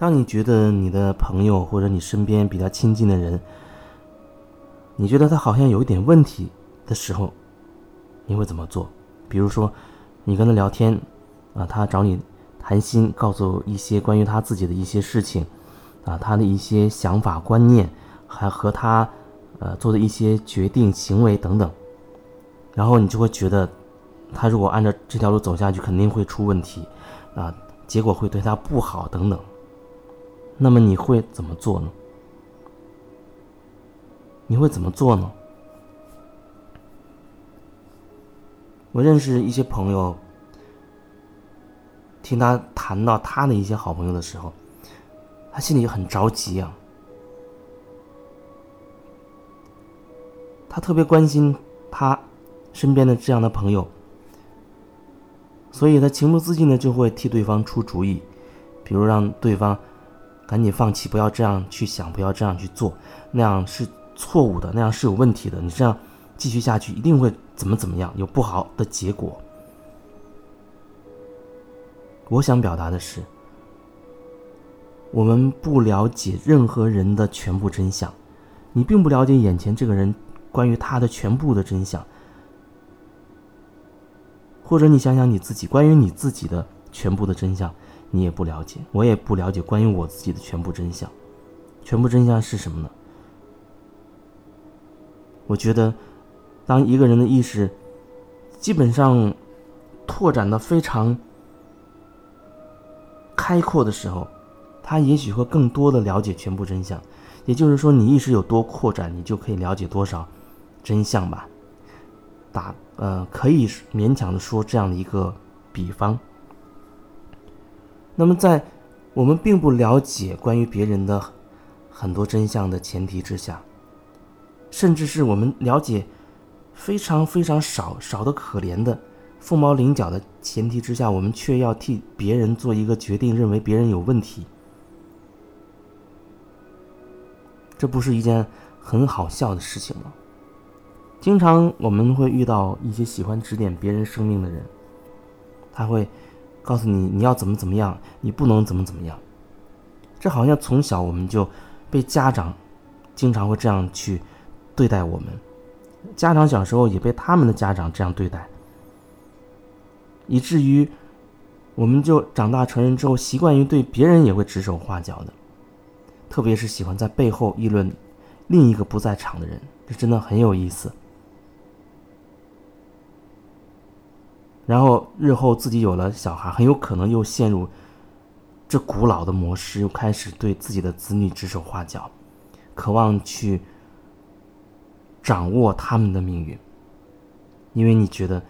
当你觉得你的朋友或者你身边比较亲近的人，你觉得他好像有一点问题的时候，你会怎么做？比如说，你跟他聊天，啊，他找你谈心，告诉一些关于他自己的一些事情，啊，他的一些想法观念，还和他，呃，做的一些决定行为等等，然后你就会觉得，他如果按照这条路走下去，肯定会出问题，啊，结果会对他不好等等。那么你会怎么做呢？你会怎么做呢？我认识一些朋友，听他谈到他的一些好朋友的时候，他心里很着急啊。他特别关心他身边的这样的朋友，所以他情不自禁的就会替对方出主意，比如让对方。赶紧放弃，不要这样去想，不要这样去做，那样是错误的，那样是有问题的。你这样继续下去，一定会怎么怎么样，有不好的结果。我想表达的是，我们不了解任何人的全部真相，你并不了解眼前这个人关于他的全部的真相，或者你想想你自己关于你自己的全部的真相。你也不了解，我也不了解关于我自己的全部真相。全部真相是什么呢？我觉得，当一个人的意识基本上拓展的非常开阔的时候，他也许会更多的了解全部真相。也就是说，你意识有多扩展，你就可以了解多少真相吧。打呃，可以勉强的说这样的一个比方。那么，在我们并不了解关于别人的很多真相的前提之下，甚至是我们了解非常非常少、少的可怜的凤毛麟角的前提之下，我们却要替别人做一个决定，认为别人有问题，这不是一件很好笑的事情吗？经常我们会遇到一些喜欢指点别人生命的人，他会。告诉你你要怎么怎么样，你不能怎么怎么样。这好像从小我们就被家长经常会这样去对待我们，家长小时候也被他们的家长这样对待，以至于我们就长大成人之后习惯于对别人也会指手画脚的，特别是喜欢在背后议论另一个不在场的人，这真的很有意思。然后日后自己有了小孩，很有可能又陷入这古老的模式，又开始对自己的子女指手画脚，渴望去掌握他们的命运，因为你觉得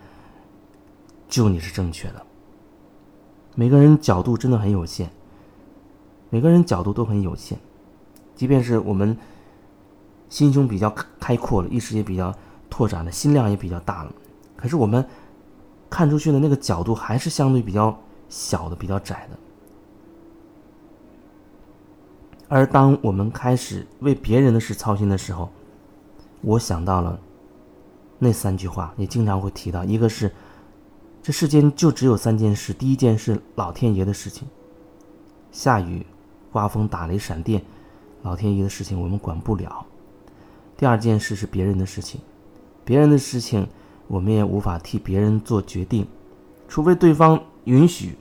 就你是正确的。每个人角度真的很有限，每个人角度都很有限，即便是我们心胸比较开阔了，意识也比较拓展了，心量也比较大了，可是我们。看出去的那个角度还是相对比较小的、比较窄的。而当我们开始为别人的事操心的时候，我想到了那三句话，也经常会提到：一个是这世间就只有三件事，第一件是老天爷的事情，下雨、刮风、打雷、闪电，老天爷的事情我们管不了；第二件事是别人的事情，别人的事情。我们也无法替别人做决定，除非对方允许。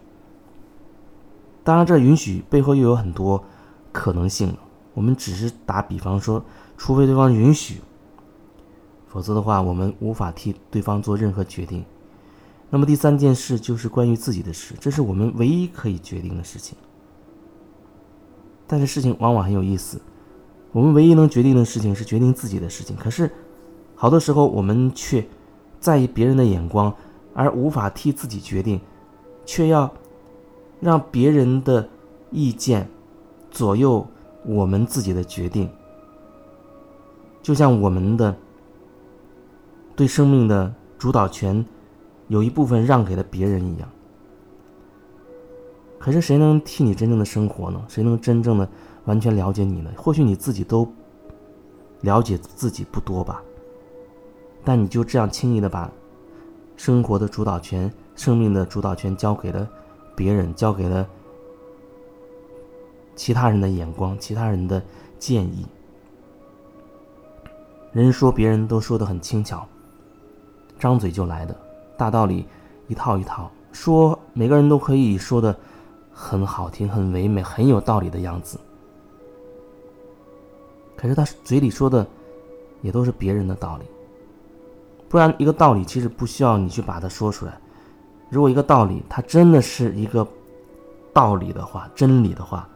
当然，这允许背后又有很多可能性。我们只是打比方说，除非对方允许，否则的话，我们无法替对方做任何决定。那么第三件事就是关于自己的事，这是我们唯一可以决定的事情。但是事情往往很有意思，我们唯一能决定的事情是决定自己的事情，可是好多时候我们却。在意别人的眼光，而无法替自己决定，却要让别人的意见左右我们自己的决定，就像我们的对生命的主导权有一部分让给了别人一样。可是谁能替你真正的生活呢？谁能真正的完全了解你呢？或许你自己都了解自己不多吧。但你就这样轻易的把生活的主导权、生命的主导权交给了别人，交给了其他人的眼光、其他人的建议。人说别人都说的很轻巧，张嘴就来的大道理一套一套说，每个人都可以说的很好听、很唯美、很有道理的样子。可是他嘴里说的也都是别人的道理，不然一个道理其实不需要你去把它说出来。如果一个道理它真的是一个道理的话、真理的话，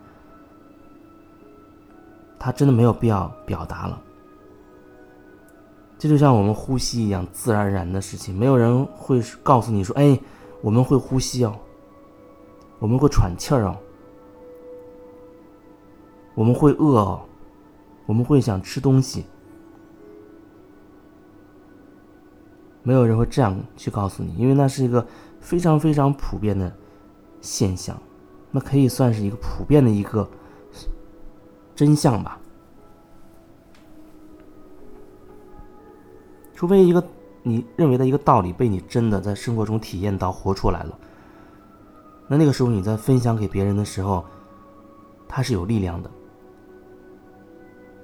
他真的没有必要表达了。这就像我们呼吸一样自然而然的事情，没有人会告诉你说：“哎，我们会呼吸哦，我们会喘气儿哦，我们会饿哦，我们会想吃东西。”没有人会这样去告诉你，因为那是一个非常非常普遍的现象，那可以算是一个普遍的一个真相吧。除非一个你认为的一个道理被你真的在生活中体验到、活出来了，那那个时候你在分享给别人的时候，它是有力量的。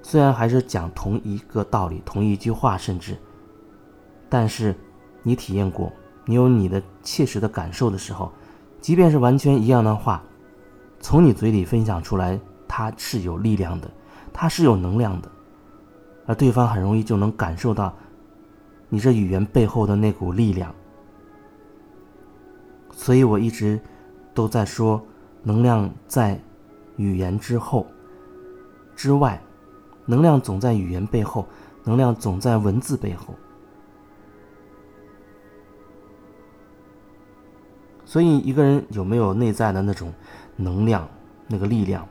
虽然还是讲同一个道理、同一句话，甚至，但是你体验过，你有你的切实的感受的时候，即便是完全一样的话，从你嘴里分享出来，它是有力量的，它是有能量的，而对方很容易就能感受到。你这语言背后的那股力量，所以我一直都在说，能量在语言之后、之外，能量总在语言背后，能量总在文字背后。所以，一个人有没有内在的那种能量、那个力量，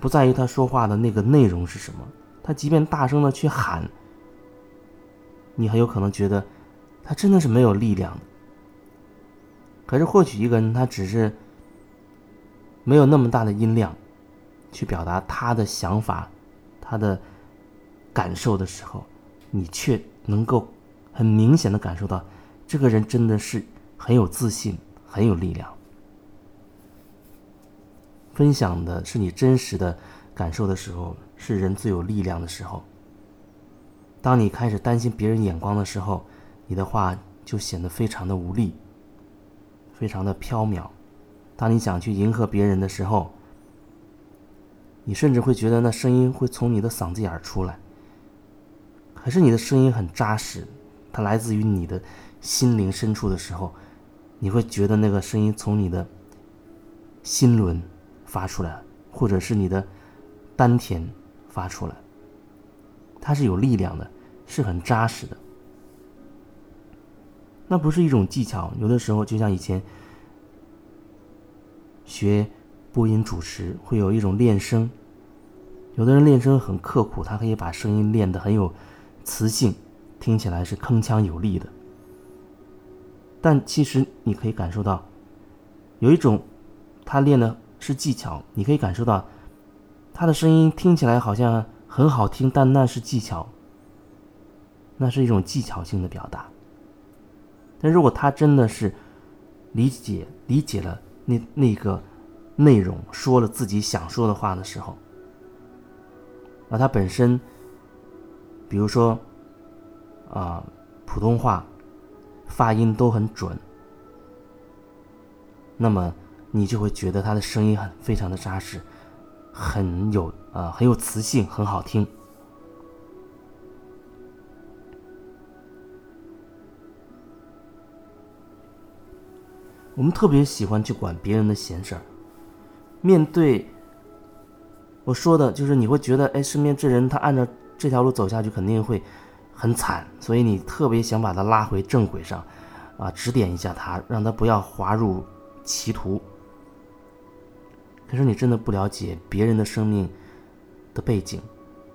不在于他说话的那个内容是什么，他即便大声的去喊。你很有可能觉得，他真的是没有力量的。可是，或许一个人他只是没有那么大的音量，去表达他的想法、他的感受的时候，你却能够很明显的感受到，这个人真的是很有自信、很有力量。分享的是你真实的感受的时候，是人最有力量的时候。当你开始担心别人眼光的时候，你的话就显得非常的无力，非常的飘渺。当你想去迎合别人的时候，你甚至会觉得那声音会从你的嗓子眼儿出来。可是你的声音很扎实，它来自于你的心灵深处的时候，你会觉得那个声音从你的心轮发出来，或者是你的丹田发出来，它是有力量的。是很扎实的，那不是一种技巧。有的时候，就像以前学播音主持，会有一种练声。有的人练声很刻苦，他可以把声音练得很有磁性，听起来是铿锵有力的。但其实你可以感受到，有一种他练的是技巧，你可以感受到他的声音听起来好像很好听，但那是技巧。那是一种技巧性的表达，但如果他真的是理解理解了那那个内容，说了自己想说的话的时候，而他本身，比如说啊，普通话发音都很准，那么你就会觉得他的声音很非常的扎实，很有啊很有磁性，很好听。我们特别喜欢去管别人的闲事儿。面对我说的，就是你会觉得，哎，身边这人他按照这条路走下去肯定会很惨，所以你特别想把他拉回正轨上，啊，指点一下他，让他不要滑入歧途。可是你真的不了解别人的生命的背景，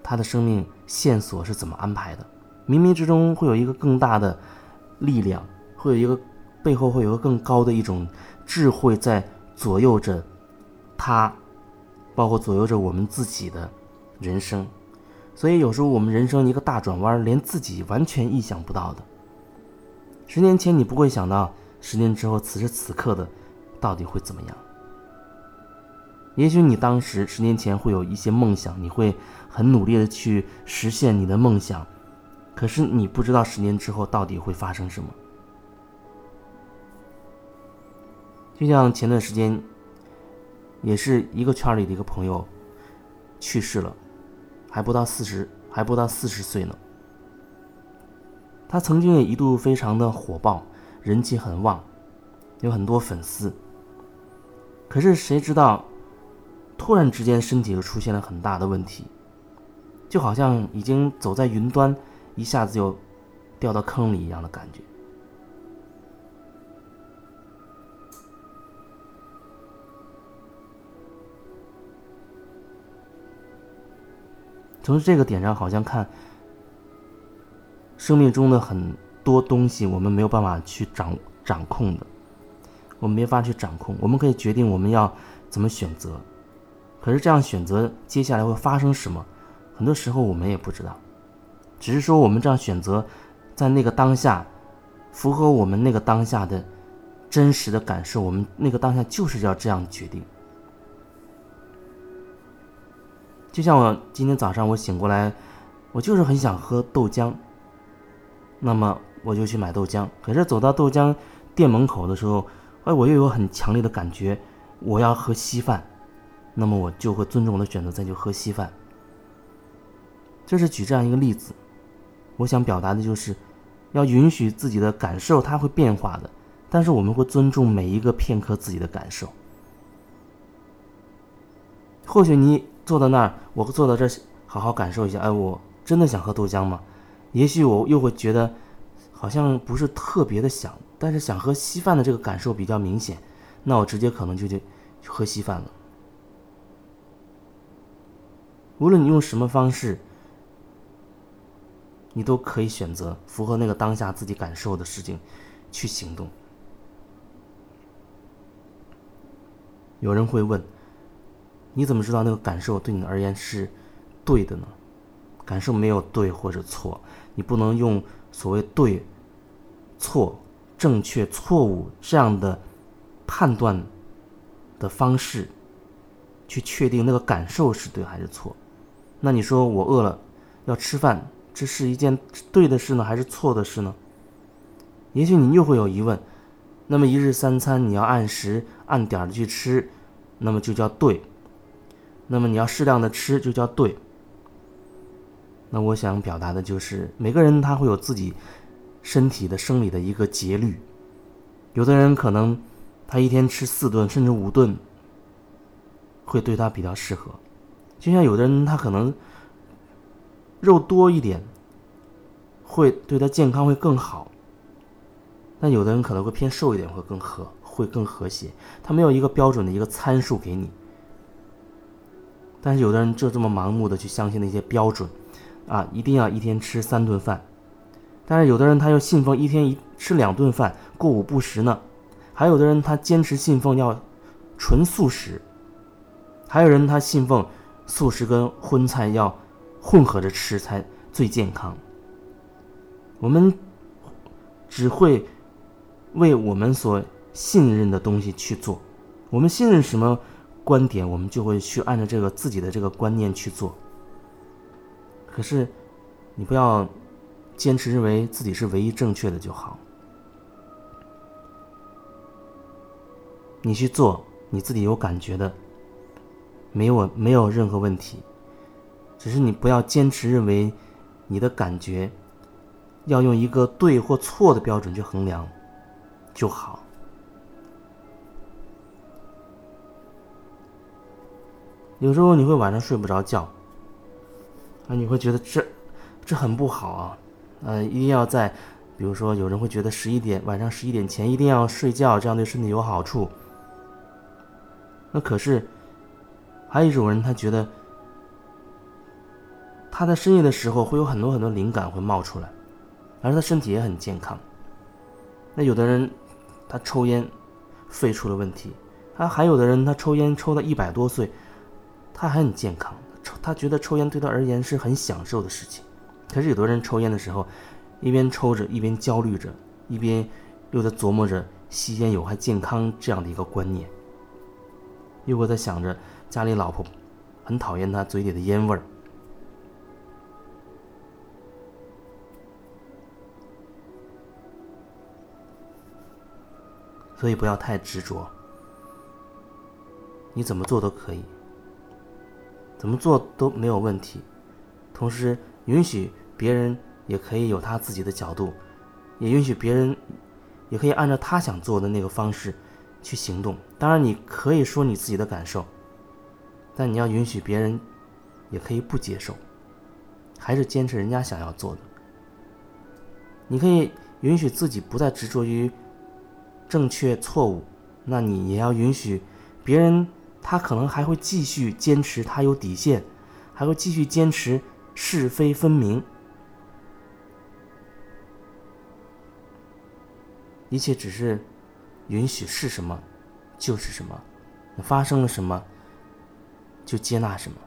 他的生命线索是怎么安排的？冥冥之中会有一个更大的力量，会有一个。背后会有个更高的一种智慧在左右着他，包括左右着我们自己的人生。所以有时候我们人生一个大转弯，连自己完全意想不到的。十年前你不会想到，十年之后此时此刻的到底会怎么样？也许你当时十年前会有一些梦想，你会很努力的去实现你的梦想，可是你不知道十年之后到底会发生什么。就像前段时间，也是一个圈里的一个朋友去世了，还不到四十，还不到四十岁呢。他曾经也一度非常的火爆，人气很旺，有很多粉丝。可是谁知道？突然之间，身体就出现了很大的问题，就好像已经走在云端，一下子就掉到坑里一样的感觉。从这个点上，好像看生命中的很多东西，我们没有办法去掌掌控的，我们没法去掌控。我们可以决定我们要怎么选择。可是这样选择，接下来会发生什么？很多时候我们也不知道，只是说我们这样选择，在那个当下，符合我们那个当下的真实的感受，我们那个当下就是要这样决定。就像我今天早上我醒过来，我就是很想喝豆浆，那么我就去买豆浆。可是走到豆浆店门口的时候，哎，我又有很强烈的感觉，我要喝稀饭。那么我就会尊重我的选择，再去喝稀饭。这是举这样一个例子，我想表达的就是，要允许自己的感受，它会变化的，但是我们会尊重每一个片刻自己的感受。或许你坐在那儿，我坐到这儿，好好感受一下，哎，我真的想喝豆浆吗？也许我又会觉得，好像不是特别的想，但是想喝稀饭的这个感受比较明显，那我直接可能就去喝稀饭了。无论你用什么方式，你都可以选择符合那个当下自己感受的事情去行动。有人会问：你怎么知道那个感受对你而言是对的呢？感受没有对或者错，你不能用所谓对、错、正确、错误这样的判断的方式去确定那个感受是对还是错。那你说我饿了，要吃饭，这是一件对的事呢，还是错的事呢？也许你又会有疑问。那么一日三餐你要按时按点的去吃，那么就叫对。那么你要适量的吃就叫对。那我想表达的就是，每个人他会有自己身体的生理的一个节律。有的人可能他一天吃四顿甚至五顿，会对他比较适合。就像有的人他可能肉多一点，会对他健康会更好。但有的人可能会偏瘦一点会更和会更和谐。他没有一个标准的一个参数给你。但是有的人就这么盲目的去相信那些标准，啊，一定要一天吃三顿饭。但是有的人他又信奉一天一吃两顿饭，过午不食呢。还有的人他坚持信奉要纯素食。还有人他信奉。素食跟荤菜要混合着吃才最健康。我们只会为我们所信任的东西去做，我们信任什么观点，我们就会去按照这个自己的这个观念去做。可是，你不要坚持认为自己是唯一正确的就好。你去做你自己有感觉的。没有没有任何问题，只是你不要坚持认为你的感觉要用一个对或错的标准去衡量就好。有时候你会晚上睡不着觉，啊，你会觉得这这很不好啊，呃，一定要在，比如说有人会觉得十一点晚上十一点前一定要睡觉，这样对身体有好处。那可是。还有一种人，他觉得他在深夜的时候会有很多很多灵感会冒出来，而他身体也很健康。那有的人他抽烟，肺出了问题；他还有的人他抽烟抽到一百多岁，他还很健康。抽他觉得抽烟对他而言是很享受的事情。可是有的人抽烟的时候，一边抽着一边焦虑着，一边又在琢磨着吸烟有害健康这样的一个观念，又会在想着。家里老婆很讨厌他嘴里的烟味儿。所以不要太执着，你怎么做都可以，怎么做都没有问题。同时，允许别人也可以有他自己的角度，也允许别人也可以按照他想做的那个方式去行动。当然，你可以说你自己的感受，但你要允许别人也可以不接受，还是坚持人家想要做的。你可以允许自己不再执着于。正确错误，那你也要允许别人，他可能还会继续坚持，他有底线，还会继续坚持是非分明。一切只是允许是什么就是什么，发生了什么就接纳什么。